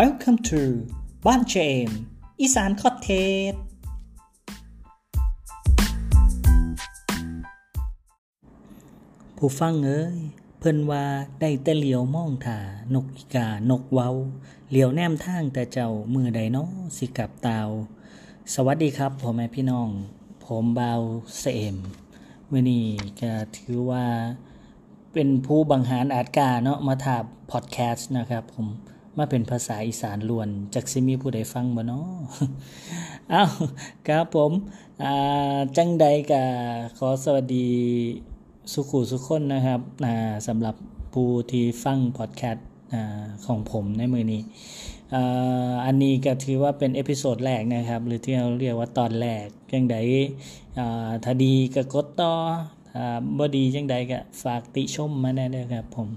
Welcome to บ้านเจมอีสานคอเทสผู้ฟังเอ้ย เพิ่นว่าได้แต่เหลียวมองถานกอีกา นกเว้า เหลียวแนมทางแต่เจ้ามือใดเนาะสิกับตาว สวัสดีครับพ่อแม่พี่น้อง ผมบาวเสมมื่อนี้ก็ถือว่าเป็นผู้บังหารอาจกาเนาะมาถาพอดแคสต์นะครับผม มาเป็นภาษาอีสานล้วนจากซิมีผู้ใดฟังบ่เนาะอ้าวครับผมอ่าจังใดก็ขอสวัสดีสุขุสุขคนนะครับอ่าสำหรับผู้ที่ฟังพอดแคสต์ของผมในมือนี้อันนี้ก็ถือว่าเป็นเอพิโซดแรกนะครับ หรือที่เราเรียกว่าตอนแรกจังใดถ้าดีก็กดต่อถ้าบ่ดีจังใดก็ฝากติชมมาแน่เด้อครับผม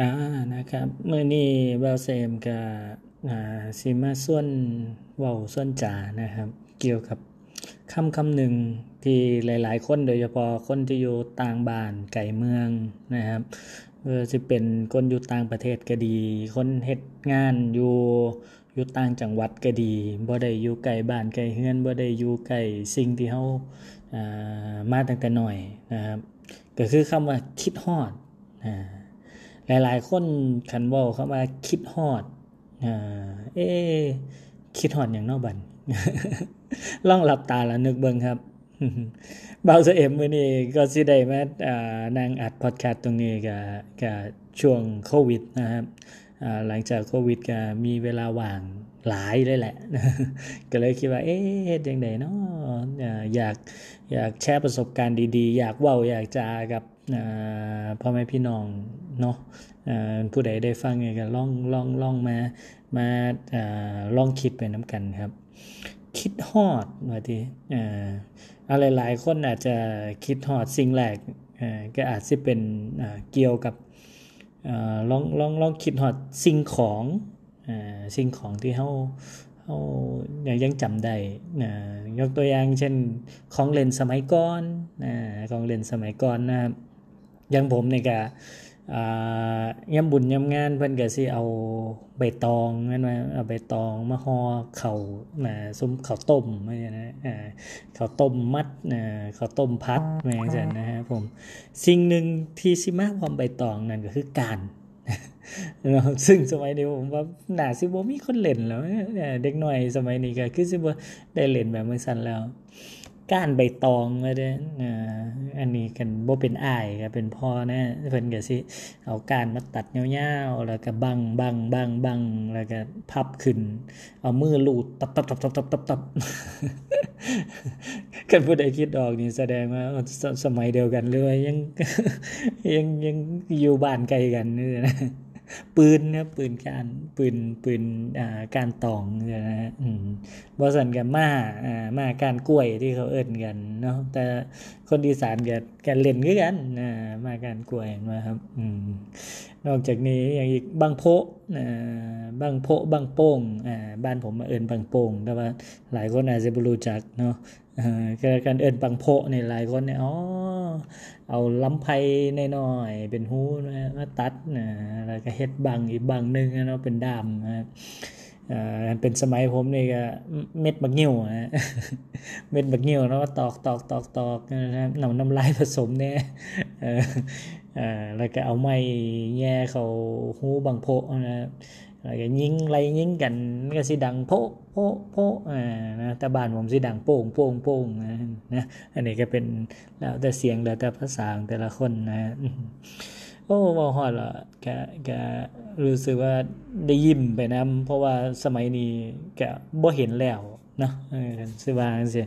นะนะครับเมื่อนี้เบลเซมกับซิมาส่วนเว้าส่วนจ่านะครับ เกี่ยวกับคำคำหนึ่งที่หลาย ๆ คนโดยเฉพาะคนที่อยู่ต่างบ้านไก่เมืองนะครับเมื่อจะเป็นคนอยู่ต่างประเทศก็ดี คนเฮ็ดงานอยู่อยู่ต่างจังหวัดก็ดีบ่ได้อยู่ไกลบ้านไกลเฮือนบ่ได้อยู่ไกลสิ่งที่เฮาอ่ามาตั้งแต่น้อยนะครับก็คือคำว่าคิดฮอดอ่า หลายๆ คนคันเว้าเข้ามาคิดฮอดอ่าเอ๊คิดฮอดอย่างนอกบันล่องหลับตาแล้วนึกเบิ่งครับเบาเสเอ็มมือนี้ก็สิได้มาอ่านางอัดพอดแคสต์ตรงนี้ก็ก็ช่วงโควิดนะครับหลังจากโควิดก็มีเวลาว่างหลายเลยแหละ ก็เลยคิดว่า เอ๊ะเฮ็ดจังไดเนาะอยากอยากแชร์ประสบการณ์ดีๆ อยากเว้าอยากจากับ พ่อแม่พี่น้องเนาะผู้ใดได้ฟังไงก็ลองลองลองมามาลองคิดไปน้ำกันครับ คิดฮอดว่าทีอะไรหลายคนอาจจะคิดฮอดสิ่งแรกก็อาจจะเป็นเกี่ยวกับลองลองลองคิดฮอดสิ่งของสิ่งของที่เฮาเฮายังจำได้ยกตัวอย่างเช่นของเล่นสมัยก่อนของเล่นสมัยก่อนนะครับ ย่างผมนี่ก็ย่ำบุญย่ำงานเพิ่นก็สิเอาใบตองแม่นว่าเอาใบตองมาห่อเข้าวน่ะซุมข้าวต้มว่าจังนะอ่าข้าวต้มมัดน่ะข้าวต้มพัดแม่นจังนะครับผมสิ่งหนึ่งที่สิมาพร้อมใบตองนั่นก็คือการซึ่งสมัยนี้ผมว่าหน่าสิบ่มีคนเล่นแล้วเด็กหน้อยสมัยนี้ก็คือสิบ่ได้เล่นแบบมื้อซั่นแล้ว ก้านใบตองมาเด้ออันนี้กันบ่เป็นอ้ายก็เป็นพ่อนะเพิ่นก็สิเอาก้านมาตัดยาวๆแล้วก็บังบังบังบังแล้วก็พับขึ้น เอามือลูดตับตับตับตับตับตับตับกันผู้ใดคิดออกนี่แสดงว่าสมัยเดียวกันเลยยังยังยังอยู่บ้านไกลกันนี่นะ ปืนนะปืนการปืนปืนอ่าการตองนะฮะบ่ซั่นก็มาอ่ามาการกล้วยที่เขาเอิ้นกันเนาะแต่คนอีสานก็กันเล่นกันอ่ามาการกล้วยมาครับอืมนอกจากนี้อย่างอีกบางโพอ่าบางโพบางโป่งอ่าบ้านผมมาเอิ้นบางโป่งแต่ว่าหลายคนอาจจะบ่รู้จักเนาะอ่าการเอิ้นบางโพนี่หลายคนเนี่ยอ๋อ เอาลำไผน้อยๆเป็นหูนะมาตัดนะแล้วก็เฮ็ดบังอีกบังนึงเนาะเป็นดามนะเป็นสมัยผมนี่ก็เม็ดบักงิ้วนะเม็ดบักงิ้วเนาะตอกตอกตอกตอกนะครับน้ำน้ำลายผสมแน่เอออ่าแล้วก็เอาไม้แหย่เข้าฮูบั้งโพนะครับ แล้วก็ยิงไล่ยิงกันก็สิดังโพโพโพอ่านะแต่บ้านผมสิดังโป่งโป่งโป่งนะนะอันนี้ก็เป็นแล้วแต่เสียงแล้วแต่ภาษาของแต่ละคนนะโอ้บ่ฮอดล่ะก็ก็รู้สึกว่าได้ยิ้มไปนำเพราะว่าสมัยนี้ก็บ่เห็นแล้วเนาะสิว่าจังซี่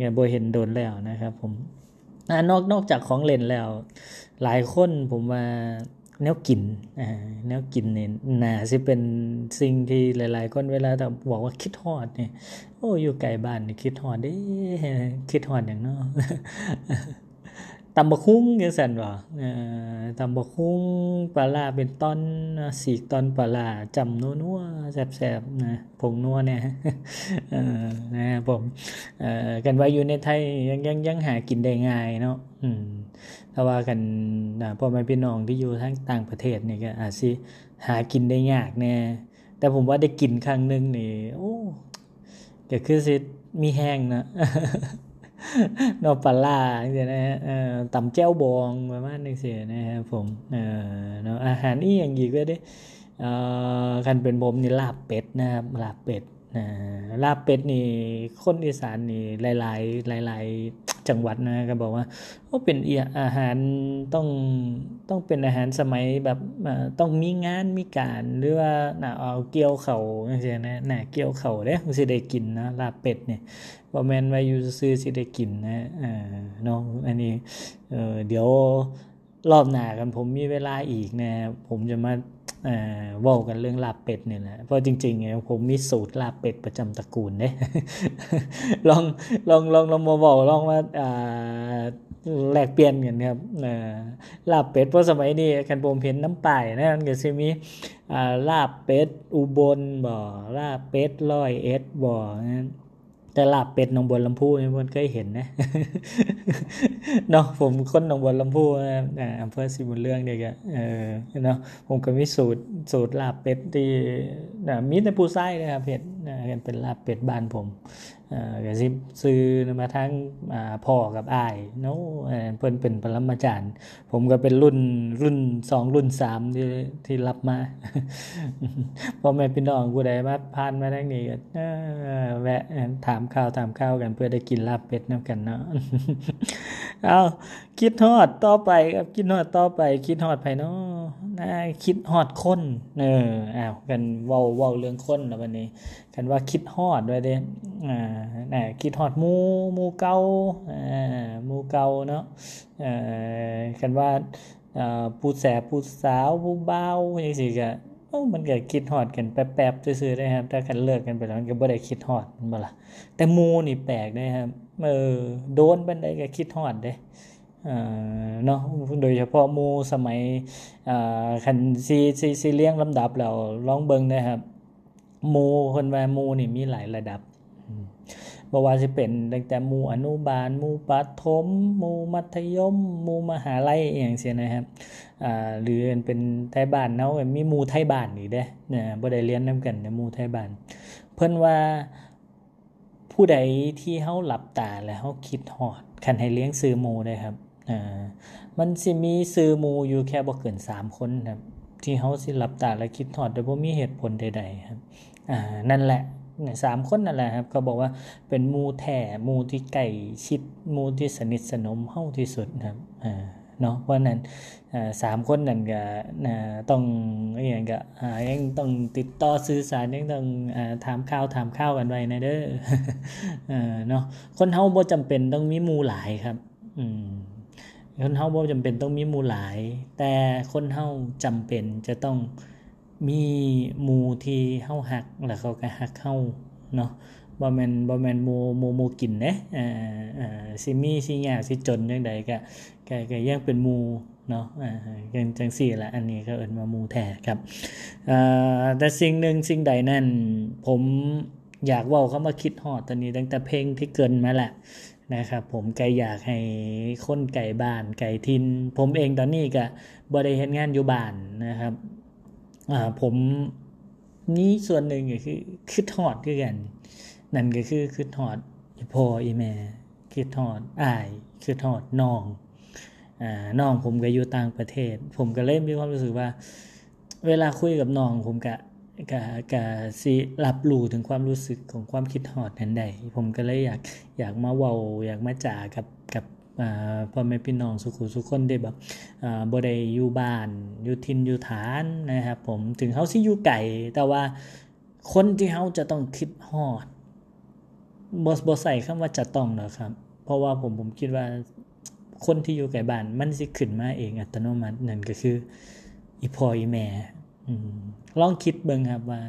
ก็บ่เห็นโดนแล้วนะครับ ผมนอกนอกจากของเล่นแล้ว หลายคนผมว่า แนวกินอ่าแนวกินเนี่ยน่าสิเป็นสิ่งที่หลาย ๆ คนเวลาแต่บอกว่าคิดฮอดเนี่ยโอ้อยู่ไกลบ้านนี่คิดฮอดเด้คิดฮอดอย่างเนาะ ตำบักคุ้งจังซั่นบ่เอ่อตำบักคุ้งปลาร้าเป็นตอนสีกตอนปลาร้าจำนัวๆแซ่บๆนะผงนัวเนี่ยนะครับผมกันว่าอยู่ในไทยยังยังยังหากินได้ง่ายเนาะอืถ้าว่ากันพ่อแม่พี่น้องที่อยู่ทางต่างประเทศเนี่ยก็อาจสิหากินได้ยากแน่แต่ผมว่าได้กินครั้งหนึ่งนี่โอ้ก็คือสิมีแห้งนะ นอปลาร้าจังซี่นะฮะต่ำแจ้วบองประมาณนึงเสียนะครับผมเออนาะอาหารอีอย่างอีกก็ได้เออกันเป็นผมนี่ลาบเป็ดนะครับลาบเป็ดอ่าลาบเป็ดนี่คนอีสานนี่หลายๆหลายๆ จังหวัดนะก็บอกว่าโอ้เป็นอีอาหารต้องต้องเป็นอาหารสมัยแบบต้องมีงานมีการหรือว่าน่ะเอาเกี่ยวเข้าวจังซี่นะน่ะเกี่ยวเข้าเด้สิได้กินนะลาบเป็ดเนี่ยบ่แม่นว่าอยู่ซื่อสิได้กินนะอ่อเนาะอันนี้เออเดี๋ยวรอบหน้ากันผมมีเวลาอีกนะผมจะมา ว้ากันเรื่องลาบเป็ดเนี่แหละเพราะจริงๆเนี่ยผมมีสูตรลาบเป็ดประจำตระกูลเด้ลองลองลองลองมาเว้าลองมาอ่าแลกเปลี่ยนกันครับลาบเป็ดเพราะสมัยนี้คันผมเห็นน้ำป้ายนะมันก็สิมีลาบเป็ดอุบลบ่ลาบเป็ดร้อยเอ็ดบ่นะ แต่ลาบเป็ดหนองบัวลำพูเนี่ยเพื่อนเคยเห็นนะเนาะผมคนหนองบัวลำพูนะอ่าอำเภอสีบุญเรื่องนี่ก็เออเนาะผมก็มีสูตรสูตรลาบเป็ดที่นะมีแต่ผู้ชายนะครับเห็ดนะเป็นลาบเป็ดบ้านผม ก็สิซื้อมาทั้งพ่อกับอ้ายเนาะเออเพิ่นเป็นปรมาจารย์ ผมก็เป็นรุ่นรุ่น2รุ่น3ที่ที่รับมาพ่อแม่พี่น้องผู้ใดมาผ่านมาทางนี้ก็แวะถามข่าวถามข่าวกันเพื่อได้กินลาบเป็ดนํกันเนาะเอาคิดฮอดต่อไปครับคิดฮอดต่อไป คิดฮอดไผเนาะน่าคิดฮอดคนเอออ้าวกันเว้าเว้าเรื่องคนแล้วบัดนี้ กันว่าคิดฮอดด้วยเด้อ่าน่ะคิดฮอดหมู่หมู่เก่าอ่าหมู่เก่าเนาะเอ่อกันว่าอ่าผู้แสบผู้สาวผู้บ่าวจังซี่ก็โอ้มันก็คิดฮอดกันแป๊บๆซื่อๆเด้ครับถ้าคันเลิกกันไปแล้วมันก็บ่ได้คิดฮอดม่นบ่ล่ะแต่หมู่นี่แปลกเด้ครับเออโดนปานใดก็คิดฮอดเด้เนาะโดยเฉพาะมูสมัยคันสิสิสิเรียงลำดับแล้วลองเบิงนะครับมู่เพิ่นว่ามูนี่มีหลายระดับ บ่ว่าสิเป็นตั้งแต่หมู่อนุบาลหมู่ประถมหมู่มัธยมหมู่มหาลัยอิหยังซี้นะครับอ่าหรือเป็นไทยบ้านเนาะมีหมู่ไทยบ้านอีกเด้เนี่ยบ่ได้เรียนนํกันในหมู่ไทยบ้าน เพิ่นว่าผู้ใดที่เฮาหลับตาแล้วเฮาคิดฮอดคันให้เลี้ยงซื้อหมู่ได้ครับอ่ามันสิมีซื้อหมู่อยู่แค่บ่เกิน3คนครับที่เฮาสิหลับตาแล้วคิดฮอดโดยบ่มีเหตุผลใดๆครับอ่านั่นแหละ สามคนนั่นแหละครับเขาบอกว่าเป็นมูแท้หมู่ที่ใกล้ชิดมูที่สนิทสนมเฮาที่สุดครับอ่าเนาะเพราะนั้นอ่าสามคนนั่นก็อ่าต้องอีหยังก็อ่ายังต้องติดต่อสื่อสารยังต้องอ่าถามข่าวถามข่าวกันไว้นะเด้อเออเนาะคนเฮาบ่จำเป็นต้องมีมูหลายครับอืมคนเฮาบ่จำเป็นต้องมีมูหลาย แต่คนเฮาจำเป็นจะต้อง มีหมู่ที่เฮาฮักแล้วเขาก็ฮักเฮาเนาะบ่แมนบ่แมนหมู่หมู่หมู่กินเด้เอ่อเอ่อสิมีสิยากสิจนจังใดก็ก็ก็ยังเป็นหมู่เนาะอ่าจังจังซี่ละอันนี้ก็เอิ้นว่าหมู่แท้ครับอ่าแต่สิ่งหนึ่งสิ่งใดนั่น ผมอยากเว้าคำว่าคิดฮอดตอนนี้ตั้งแต่เพลงที่เกินมาแหละนะครับผมก็อยากให้คนไกลบ้านไกลถิ่นผมเองตอนนี้ก็บ่ได้เฮ็ดงานอยู่บ้านนะครับ อ่าผมนี่ส่วนหนึ่งก็คือคิดฮอดคือกันนั่นก็คือคิดฮอดอีพ่ออีแม่คิดฮอดอ้ายคิดฮอดน้องอ่าน้องผมก็อยู่ต่างประเทศ ผมก็เลยมีความรู้สึกว่า เวลาคุยกับน้องผมก็ก็ก็สิรับรู้ถึงความรู้สึกของความคิดฮอดนั้นได้ผมก็เลยอยากอยากมาเว้าอยากมาจากับกับ พ่อแม่พี่น้องสุขุสุคนได้แบบอ่าบ่ได้อยู่บ้านอยู่ถิ่นอยู่ฐานนะครับผมถึงเฮาสิอยู่ไกลแต่ว่าคนที่เฮาจะต้องคิดฮอดบ่บ่ใส่คำว่าจะต้องดอครับ เพราะว่าผมผมคิดว่าคนที่อยู่ไกลบ้านมันสิขึ้นมาเองอัตโนมัตินั่นก็คืออีพออีแม่ลองคิดเบิ่งครับว่า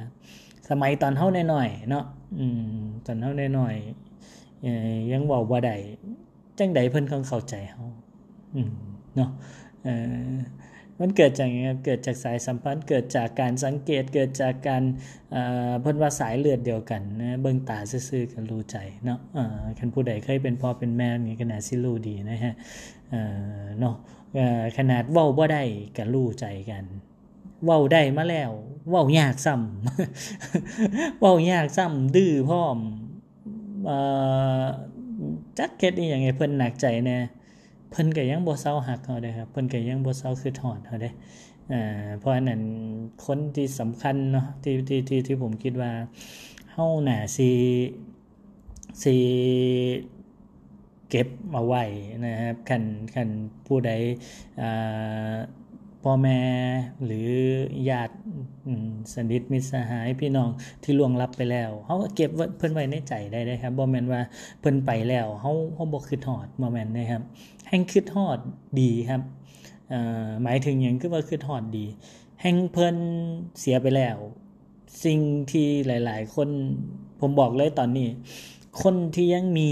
สมัยตอนเฮาน้อยๆเนาะอืมตอนเฮาน้อยๆเอ่อยังเว้าบ่ได้ จังใดเพิ่นคงเข้าใจเฮาอืมเนาะเอ่อมันเกิดจากไงเกิดจากสายสัมพันธ์ เกิดจากการสังเกต เกิดจากการเอ่อเพิ่นว่าสายเลือดเดียวกันนะเบิ่งตาซื่อๆก็รู้ใจเนาะเอ่อคันผู้ใดเคยเป็นพ่อเป็นแม่นี่ก็น่าสิรู้ดีนะฮะเอ่อเนาะเอ่อขนาดเว้าบ่ได้ก็รู้ใจกัน เว้าได้มาแล้ว เว้ายากซ้ำเว้ายากซ้ำดื้อพร้อมเอ่อ จักเฮ็ดอีหยังให้เพิ่นหนักใจแน่เพิ่นก็ยังบ่เซาฮักเฮาเด้ครับเพิ่นก็ยังบ่เซาคือทอดเฮาเด้อ่าเพราะฉะนั้นคนที่สำคัญเนาะที่ที่ที่ที่ผมคิดว่าเฮาน่าสิสิเก็บเอาไว้นะครับคันคันผู้ใดอ่า พ่อแม่หรือญาติสนิทมิตรสหายพี่น้องที่ล่วงลับไปแล้วเฮาก็เก็บเพิ่นไว้ในใจได้เด้ครับบ่แม่นว่าเพิ่นไปแล้วเฮาเฮาบ่คิดฮอดบ่แม่นนะครับแห่งคิดฮอดดีครับหมายถึงหยังคือว่าคิดฮอดดี แห่งเพิ่นเสียไปแล้ว สิ่งที่หลาย ๆ คนผมบอกเลยตอนนี้ คนที่ยังมี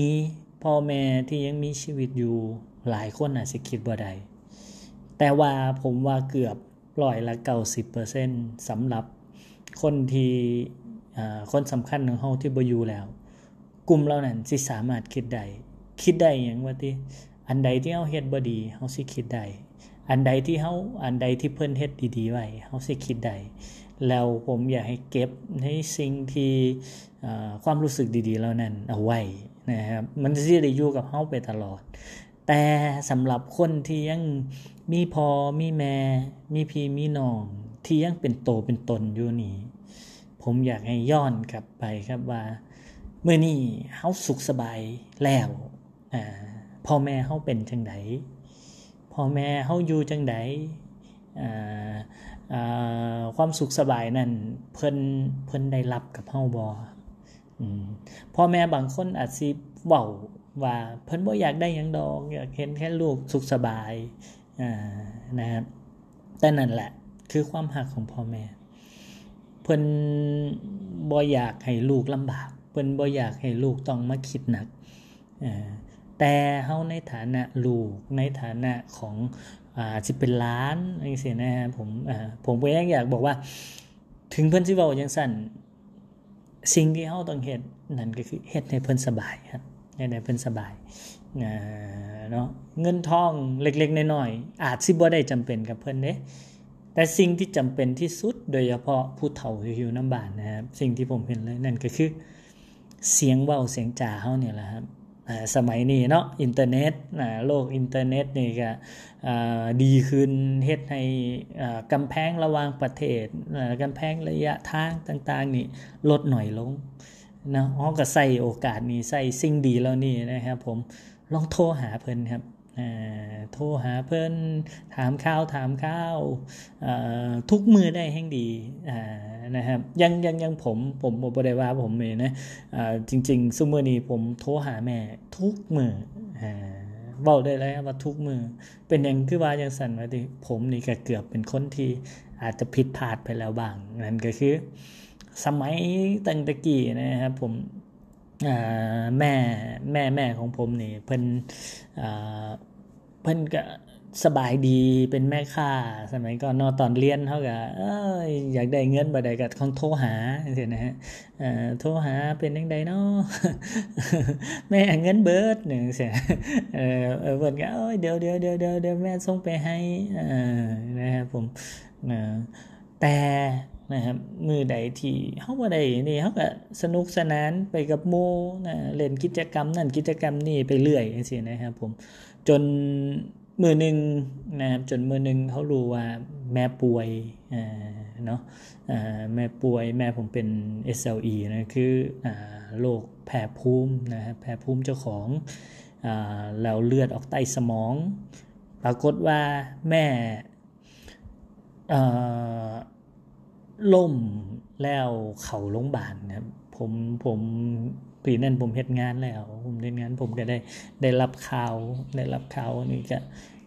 พ่อแม่ที่ยังมีชีวิตอยู่หลายคนอาจจะคิดบ่ได้ แต่ว่าผมว่าเกือบร้อยละ90%สำหรับคนที่คนสำคัญของเฮาที่บ่อยู่แล้ว กลุ่มเหล่านั้นสิสามารถคิดได้คิดได้หยังว่าติอันใดที่เฮาเฮ็ดบ่ดีเฮาสิคิดได้อันใดที่เฮาอันใดที่เพิ่นเฮ็ดดีๆไว้เฮาสิคิดได้แล้วผมอยากให้เก็บในสิ่งที่ความรู้สึกดีๆเหล่านั้นเอาไว้นะครับมันสิได้อยู่กับเฮาไปตลอด แต่สำหรับคนที่ยังมีพอมีแม่ มีพี่มีน้อง ที่ยังเป็นโตเป็นตนอยู่นี่ผมอยากให้ย้อนกลับไปครับว่าเมื่อนี้เฮาสุขสบายแล้วอพ่อแม่เฮาเป็นจังไดพ่อแม่เฮาอยู่จังไดความสุขสบายนั่นเพิ่นเพิ่นได้รับกับเฮาบ่พ่อแม่บางคนอาจสิเว้า ว่าเพิ่นบ่อยากได้หยังดอกอยากเห็นแค่ลูกสุขสบายอ่านะครับแต่นั่นแหละคือความหักของพ่อแม่ เพิ่นบ่อยากให้ลูกลำบาก เพิ่นบ่อยากให้ลูกต้องมาคิดหนักอ่าแต่เฮาในฐานะลูกในฐานะของอ่าสิเป็นล้านจังซี่นะครับผมอ่าผมก็ยังอยากบอกว่า ถึงเพิ่นสิเว้าจังซั่นสิ่งที่เฮาต้องเฮ็ดนั่นก็คือเฮ็ดให้เพิ่นสบายครับ เฮ็ดให้เพิ่นสบายเนาะเงินทองเล็กๆน้อยๆอาจสิบ่ได้จำเป็นกับเพิ่นเด้แต่สิ่งที่จำเป็นที่สุดโดยเฉพาะผู้เฒ่าที่อยู่น้ำบานนะครับสิ่งที่ผมเห็นเลยนั่นก็คือเสียงเว้าเสียงจ่าเฮาเนี่ยแหละครับสมัยนี้เนาะอินเทอร์เน็ตโลกอินเทอร์เน็ตนี่ก็ดีขึ้นเฮ็ดให้กำแพงระหว่างประเทศกำแพงระยะทางต่างๆนี่ลดน้อยลง นะเฮาก็ใช้โอกาสนี้ใช้สิ่งดีแล้วนี่นะครับ ผมลองโทรหาเพิ่นครับโทรหาเพิ่นถามข่าวถามข่าวทุกมื้อได้แฮงดีนะครับยังยังยังผมผมบ่ได้ว่าผมเองนะจริงๆซุมือนี้ผมโทรหาแม่ทุกมือเว้าได้เลยว่าทุกมือเป็นหยังคือว่าจังซั่นว่าติผมนี่ก็เกือบเป็นคนที่อาจจะผิดพลาดไปแล้วบ้างนั่นก็คือ สมัยตั้งต่กี้นะครับผมแม่แม่แม่ของผมนี่เพิ่นเพิ่นก็สบายดีเป็นแม่ค้าสมัยก่อนนอตอนเรียนเฮาก็เอ้ยอยากได้เงินบ่ได้ก็ของโทรหาจังซี่นะฮะโทรหาเป็นจังไดเนาะแม่เงินเบิดจังซี่เออเพิ่นก็เอ้ยวเดี๋ยวๆๆๆเดี๋ยวแม่ส่งไปให้นะครับผมอ่อ แต่นะครับมือใดที่เฮาบ่ได้นี่เฮาก็สนุกสนานไปกับมูนะเล่นกิจกรรมนั่นกิจกรรมนี่ไปเรื่อยจังซี่นะครับผมจนมือหนึ่งนะครับจนมือหนึ่งเขารู้ว่าแม่ป่วยเนาะแม่ป่วยแม่ผมเป็น SLE นะคืออโรคแพ้ภูมินะครับแพ้ภูมิเจ้าของอแล้วเลือดออกใต้สมอง ปรากฏว่าแม่ ล่มแล้วเข้าโรงพยาบาลครับผมผมปีนั้นผมเฮ็ดงานแล้ว ผมเฮ็ดงานผมก็ได้ได้รับข่าวได้รับข่าวนี่ก็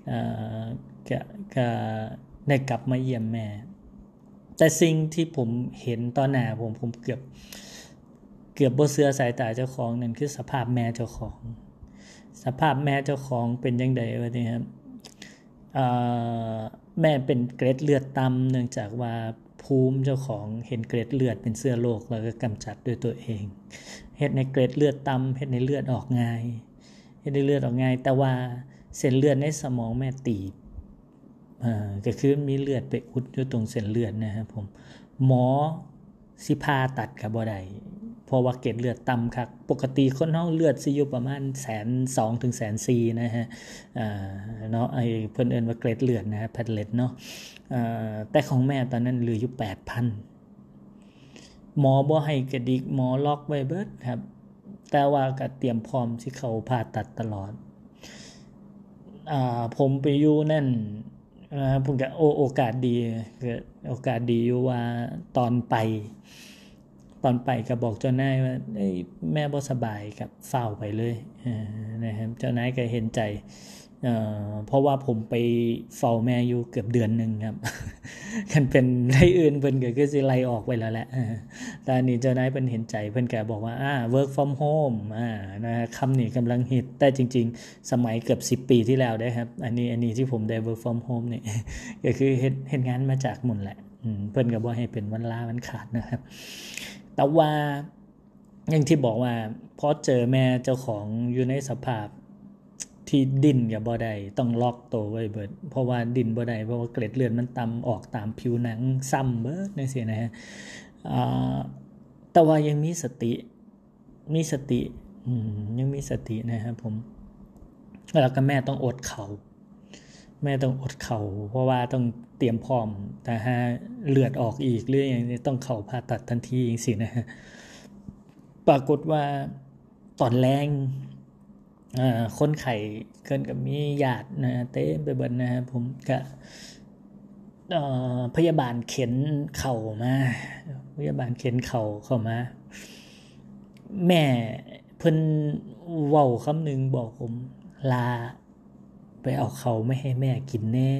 เอ่อก็ก็ได้กลับมาเยี่ยมแม่ แต่สิ่งที่ผมเห็นตอนหน้าผมผมเกือบเกือบบ่เชื่อสายตาเจ้าของนั่นคือสภาพแม่เจ้าของ สภาพแม่เจ้าของเป็นจังได๋วะนี่ครับแม่เป็นเกรดเลือดต่ำเนื่องจากว่า ภูมิเจ้าของเห็นเกรดเลือดเป็นเสื้อโลกแล้วก็กำจัดด้วยตัวเองเห็ดในเกรดเลือดต่ำเห็ดในเลือดออกง่ายเห็ดในเลือดออกง่าย แต่ว่าเส้นเลือดในสมองแม่ตีบก็คือมีเลือดไปอุดอยู่ตรงเส้นเลือดนะครับผมหมอสิพาตัดกับบ่ได้ เพราะว่าเกล็ดเลือดต่ำครับปกติคนเฮาเลือดสิอยู่ประมาณแสนสองถึงแสนสี่นะฮะเนาะไอ้เพิ่นเอิ้นว่าเกล็ดเลือดนะฮะ platelet เนาะแต่ของแม่ตอนนั้นเหลืออยู่แปดพันหมอบ่ให้กระดิกหมอล็อกไว้เบิดครับ แต่ว่าก็เตรียมพร้อมสิเข้าผ่าตัดตลอดอผมไปอยู่นั่นนะผมก็โอโอกาสดีโอกาสดีอยู่ว่าตอนไป ตอนไปก็บอกเจ้านายว่าแม่บ่สบายกะฟ้าวไปเลยนะครับเจ้านายก็เห็นใจเพราะว่าผมไปเฝ้าแม่อยู่เกือบเดือนหนึ่งครับกันเป็นไรอื่นเพิ่นก็คือสิไล่ออกไปแล้วแหละแต่นี่เจ้านายเพิ่นเห็นใจเพิ่นก็บอกว่าอ่า work from home อ่านะคำนี้กำลังฮิตแต่จริง ๆ สมัยเกือบ 10 ปีที่แล้วได้ครับ อันนี้อันนี้ที่ผมได้ work from home นี่ยก็คือเฮ็ดเฮ็ดงานมาจากหมุนแหละเพิ่นก็บ่ให้เป็นวันลาวันขาดนะครับ แต่ว่าอย่างที่บอกว่าพอเจอแม่เจ้าของอยู่ในสภาพที่ดินกับบ่ได้ต้องล็อกตัวไว้เบิด เพราะว่าดินบ่ได้เพราะว่าเกล็ดเลือดมันตำออกตามผิวหนังซ้ำเบิดนี่สินะฮะแต่ว่ายังมีสติมีสติยังมีสตินะครับผมแล้วก็แม่ต้องอดเขา แม่ต้องอดเขาเพราะว่าต้องเตรียมพร้อมแต่ถ้าเลือดออกอีกหรืออย่างนี้ต้องเข่าผ่าตัดทันทีอย่างสินะฮะปรากฏว่าตอนแรงคนไข้เกินกับมีญาตินะเต้ไปเบิดนะครับผมก็พยาบาลเข็นเข่ามาพยาบาลเข็นเข่าเข้ามา แม่เพิ่นเว้าคำหนึ่งบอกผมลา ไปเอาเขาไม่ให้แม่กินแน่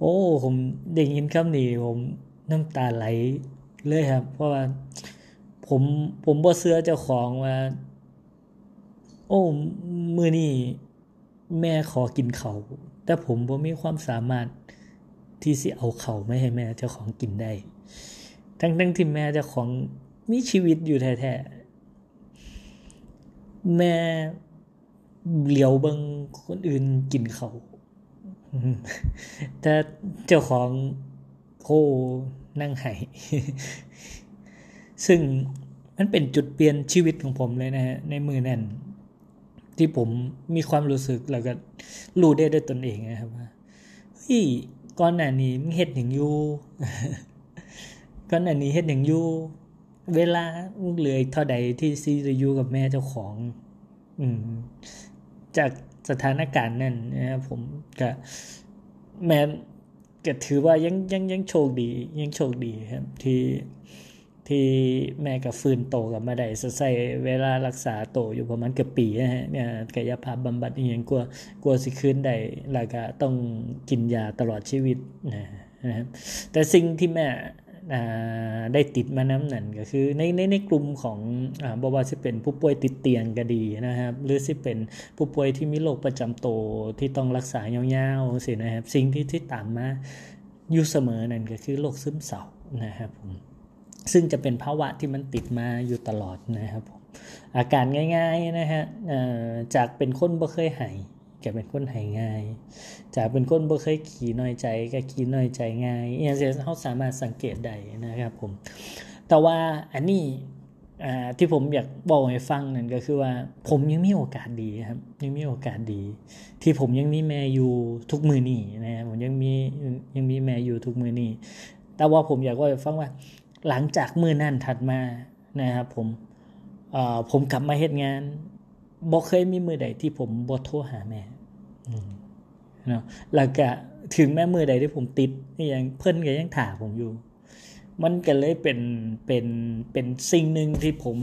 โอ้ผมได้ยินคำนี้ผมน้ำตาไหลเลยครับ เพราะว่า ผมผมบ่เสื้อเจ้าของว่า โอ้มือนี่แม่ขอกินเขาแต่ผมบ่มีความสามารถที่สิเอาเขาไม่ให้แม่เจ้าของกินได้ ทั้งทั้งที่แม่เจ้าของมีชีวิตอยู่แท้ๆแม่ เหลียวเบิงคนอื่นกินเขาแต่เจ้าของโคนั่งไห้ซึ่งมันเป็นจุดเปลี่ยนชีวิตของผมเลยนะฮะในมือนั่นที่ผมมีความรู้สึกแล้วก็รู้ได้ด้วยตนเองนะครับว่าเฮ้ยก่อนหน้านี้มึงเฮ็ดอย่างอยู่ก่อนหน้านี้เฮ็ดอย่างอยู่เวลาเหลือเท่าใดที่ซีจะอยู่กับแม่เจ้าของ อืม จากสถานการณ์นั้นนะครับผมก็แม้ก็ถือว่ายังยังยังโชคดียังโชคดีครับที่ที่แม่กับฟื้นโตกับมาได้ใส่เวลารักษาโตอยู่ประมาณเกือบปีนะฮะเนี่ยกายภาพบำบัดอีหยังกลัวกลัวสิคืนได้แล้วก็ต้องกินยาตลอดชีวิตนะครับแต่สิ่งที่แม่ ได้ติดมาน้ำหนั่นก็คือในในในกลุ่มของอบว่าจะเป็นผู้ป่วยติดเตียงก็ดีนะครับ หรือสิเป็นผู้ป่วยที่มีโรคประจำตัวที่ต้องรักษายาวๆสินะครับ สิ่งที่ที่ตามมาอยู่เสมอนั่นก็คือโรคซึมเศร้านะครับผมซึ่งจะเป็นภาวะที่มันติดมาอยู่ตลอดนะครับผมอาการง่าย ๆนะฮะจากเป็นคนบ่เคยหาย ก็เป็นคนหายง่ายจากเป็นคนบ่เคยขี่น้อยใจก็ขี่น้อยใจง่ายอย่างเช่นเขาสามารถสังเกตได้นะครับผม แต่ว่าอันนี้ที่ผมอยากบอกให้ฟังนั่นก็คือว่า ผมยังมีโอกาสดีครับ ยังมีโอกาสดี ที่ผมยังมีแม่อยู่ทุกมือนี่นะผมยังมียังมีแม่อยู่ทุกมือนี่แต่ว่าผมอยากว่าให้ฟังว่า หลังจากมือนั่นถัดมานะครับผมผมกลับมาเฮ็ดงานบ่เคยมีมือใดที่ผมบ่โทรหาแม่ เนาะแล้วก็ถึงแม่มือใดที่ผมติดนี่ยังเพิ่นก็ยังถาผมอยู่ มันก็เลยเป็นเป็นเป็นสิ่งหนึ่งที่ผม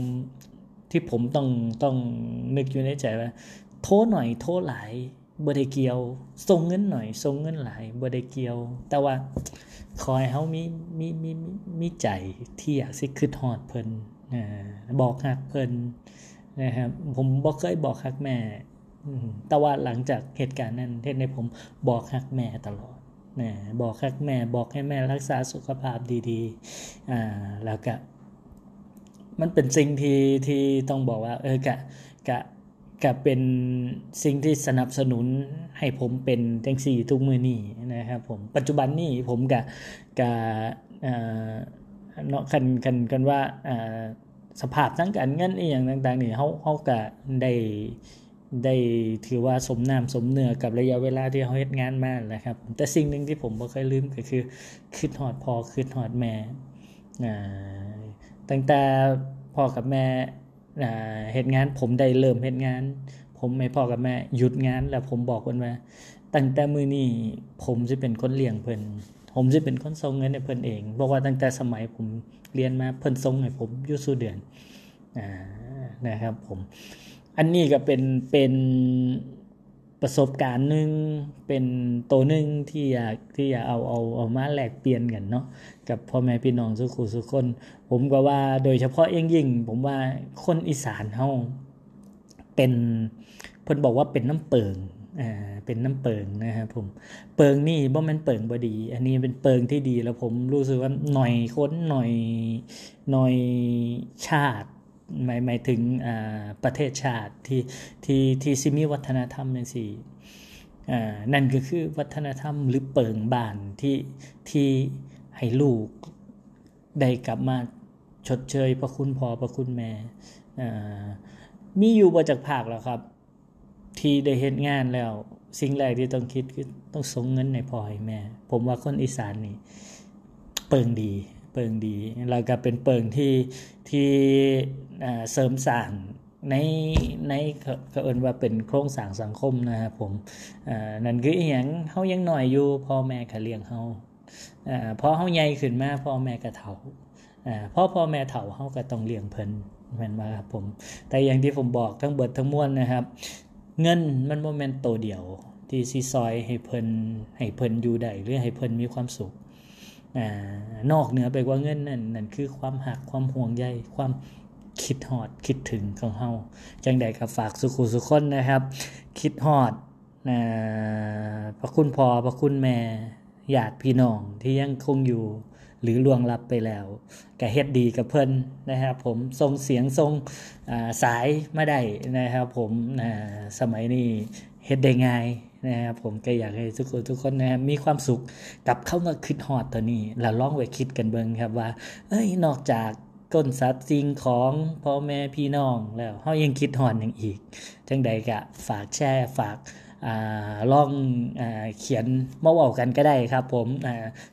ที่ผมต้องต้องนึกอยู่ในใจว่า โทรหน่อยโทรหลายบ่ได้เกี่ยวส่งเงินหน่อยส่งเงินหลายบ่ได้เกี่ยว แต่ว่าคอยเฮามีมีมีมีใจที่อยากสิคิดฮอดเพิ่นบอกฮักเพิ่นนะครับผมบ่เคยบอกฮักแม่ แต่ว่าหลังจากเหตุการณ์นั้นเทศในผมบอกฮักแม่ตลอดนะบอกฮักแม่บอกให้แม่รักษาสุขภาพดีๆอ่าแล้วก็มันเป็นสิ่งที่ที่ต้องบอกว่า เออกะกะกะเป็นสิ่งที่สนับสนุนให้ผมเป็นจังซี่ทุกมือนี้นะครับผมปัจจุบันนี้ผมกะกะเนาะคันกันกันว่าสภาพทั้งการเงินอีหยังต่างๆนี่เฮาเฮาก็ได้ ได้ถือว่าสมน้ำสมเนื้อกับระยะเวลาที่เฮาเฮ็ดงานมาแหละครับ แต่สิ่งหนึ่งที่ผมบ่เคยลืมก็คือคิดฮอดพ่อคิดฮอดแม่ตั้งแต่พ่อกับแม่เฮ็ดงานผมได้เริ่มเฮ็ดงาน ผมให้พ่อกับแม่หยุดงานแล้วผมบอกเพิ่นว่าตั้งแต่มือนี้ผมสิเป็นคนเลี้ยงเพิ่นผมสิเป็นคนส่งเงินให้เพิ่นเองเพราะว่าตั้งแต่สมัยผมเรียนมาเพิ่นส่งให้ผมอยู่สู่เดือนอ่านะครับผม อันนี้ก็เป็นเป็นประสบการณ์หนึ่งเป็นตัวหนึ่งที่อยากที่อยากเอาเอาเอามาแลกเปลี่ยนกันเนาะกับพ่อแม่พี่น้องสุขุสุคน ผมก็ว่าโดยเฉพาะเองยิ่ง ผมว่าคนอีสานเฮาเป็นเพิ่นบอกว่าเป็นน้ำเปิงอ่าเป็นน้ำเปิงนะครับผมเปิงนี่บ่แม่นเปิงบ่ดี อันนี้เป็นเปิงที่ดีแล้วผมรู้สึกว่าหน่อยคนหน่อยหน่อยชาติ หมายหมายถึงประเทศชาติที่ที่ที่สิมีวัฒนธรรมจังซี่อ่านั่นก็คือวัฒนธรรมหรือเปิงบ้านที่ที่ให้ลูกได้กลับมาชดเชยพระคุณพ่อพระคุณแม่มีอยู่บ่จากภาคแล้วครับ ที่ได้เฮ็ดงานแล้ว สิ่งแรกที่ต้องคิดคือต้องส่งเงินให้พ่อให้แม่ ผมว่าคนอีสานนี่เปิงดี เปิงดี แล้วก็เป็นเปิงที่ที่เสริมสร้างในในเขาเอินว่าเป็นโครงสร้างสังคมนะครับผมนั่นคืออีหยังเฮายังหน้อยอยู่พ่อแม่ก็เลี้ยงเฮาอ่าพอเฮาใหญ่ขึ้นมาพ่อแม่ก็เฒ่าอ่าพอพ่อแม่เฒ่าเฮาก็ต้องเลี้ยงเพิ่นแม่นบ่ครับผมแต่อย่างที่ผมบอกทั้งเบิดทั้งมวลนะครับ เงินมันบ่แม่นโตเดียวที่สิซอยให้เพิ่นให้เพิ่นอยู่ได้หรือให้เพิ่นมีความสุข นอกเหนือไปกว่าเงินนั่นนั่นคือความหักความห่วงใยความคิดฮอดคิดถึงของเฮาจังใดก็ฝากสุขุสุคนนะครับ คิดฮอดนะพระคุณพ่อพระคุณแม่ญาติพี่น้องที่ยังคงอยู่หรือล่วงลับไปแล้วก็เฮ็ดดีกับเพิ่นนะครับผมส่งเสียงส่งสายมาได้นะครับผมสมัยนี้เฮ็ดได้ง่าย นะครับผมก็อยากให้ทุกคนทุกคนนะครับมีความสุขกับเข้ามาคิดฮอดตัวนี้แล้วลองไว้คิดกันเบิ่งครับว่า เอ้ยนอกจากก้นสัตว์สิ่งของพ่อแม่พี่น้องแล้วเฮายังคิดฮอดอย่างอีกจังใดก็ฝากแชร์ฝากอ่าลองอเขียนมาเว้ากันก็ได้ครับ ผม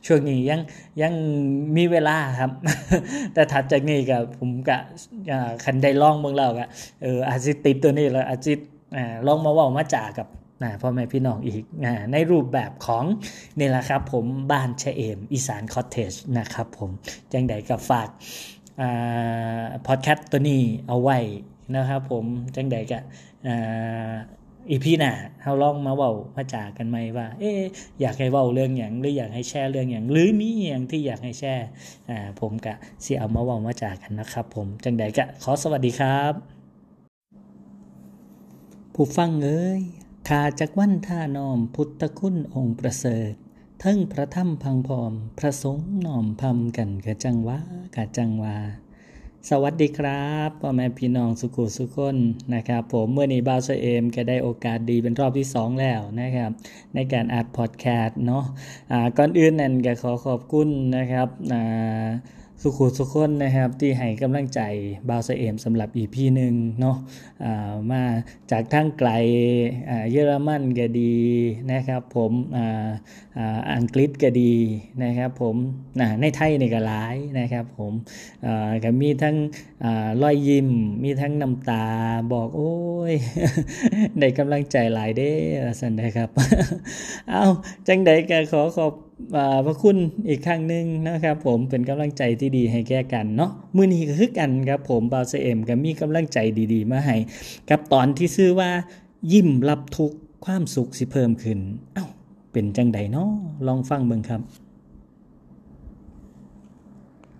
ช่วงนี้ยังยังมีเวลาครับ แต่ถัดจากนี้ก็ผมก็อ่าคันได้ลองเบิ่งแล้วก็เอออาจิติดตัวนี้แล้วอาจสิอ่าลองมาเว้ามาจากับ นะพ่อแม่พี่น้องอีกนะในรูปแบบของนี่แหละครับผมบ้านเชเอมอีสานคอตเทจนะครับผมจังใดกับฝากพอดแคสต์ตัวนี้เอาไว้นะครับผมจังใดกับอีพีหน้าเฮาลองมาเว้ามาจากันไหมว่า เอ๊อยากให้เว้าเรื่องอย่างหรืออยากให้แชร์เรื่องอย่างหรือมีอย่างที่อยากให้แชร์อ่าผมกะสิเอามาเว้ามาจากันนะครับ ผมจังใดกะขอสวัสดีครับ ผู้ฟังเอ้ย ขาจากวันท่านอมพุทธคุณองค์ประเสริฐทั้งพระธรรมพังพรมพระสงฆ์นอมพำกันกะจังวากะจังวา สวัสดีครับพ่อแม่พี่น้องสุขุสุคนนะครับ ผมเมื่อนี้บ้าวเซเอมก็ได้โอกาสดีเป็นรอบที่ 2 แล้วนะครับ ในการอัดพอดแคสต์เนาะะก่อนอื่นนั่นก็ขอขอบคุณนะครับ สุขุสุคนนะครับที่ให้กำลังใจบาวเซเอมสำหรับ EP หนึ่งเนาะะมาจากทางไกลเยอรมันก็ดีนะครับผมอังกฤษก็ดีนะครับผมในไทยนี่ก็หลายนะครับผมก็มีทั้งรอยยิ้มมีทั้งน้ำตาบอกโอ้ยได้กำลังใจหลายเด้สันนะครับ เอาจังใดก็ขอขอบพระคุณอีกครั้งหนึ่งนะครับ ผมเป็นกำลังใจที่ดีให้แก่กันเนาะมือนี้ก็คือกันครับผมบาเซเอ็มก็มีกำลังใจดีๆ มาให้กับตอนที่ซื้อว่า ยิ้มรับทุกความสุขสิเพิ่มขึ้น เอา้าเป็นจังใดเนาะลองฟังเบิ่งครับ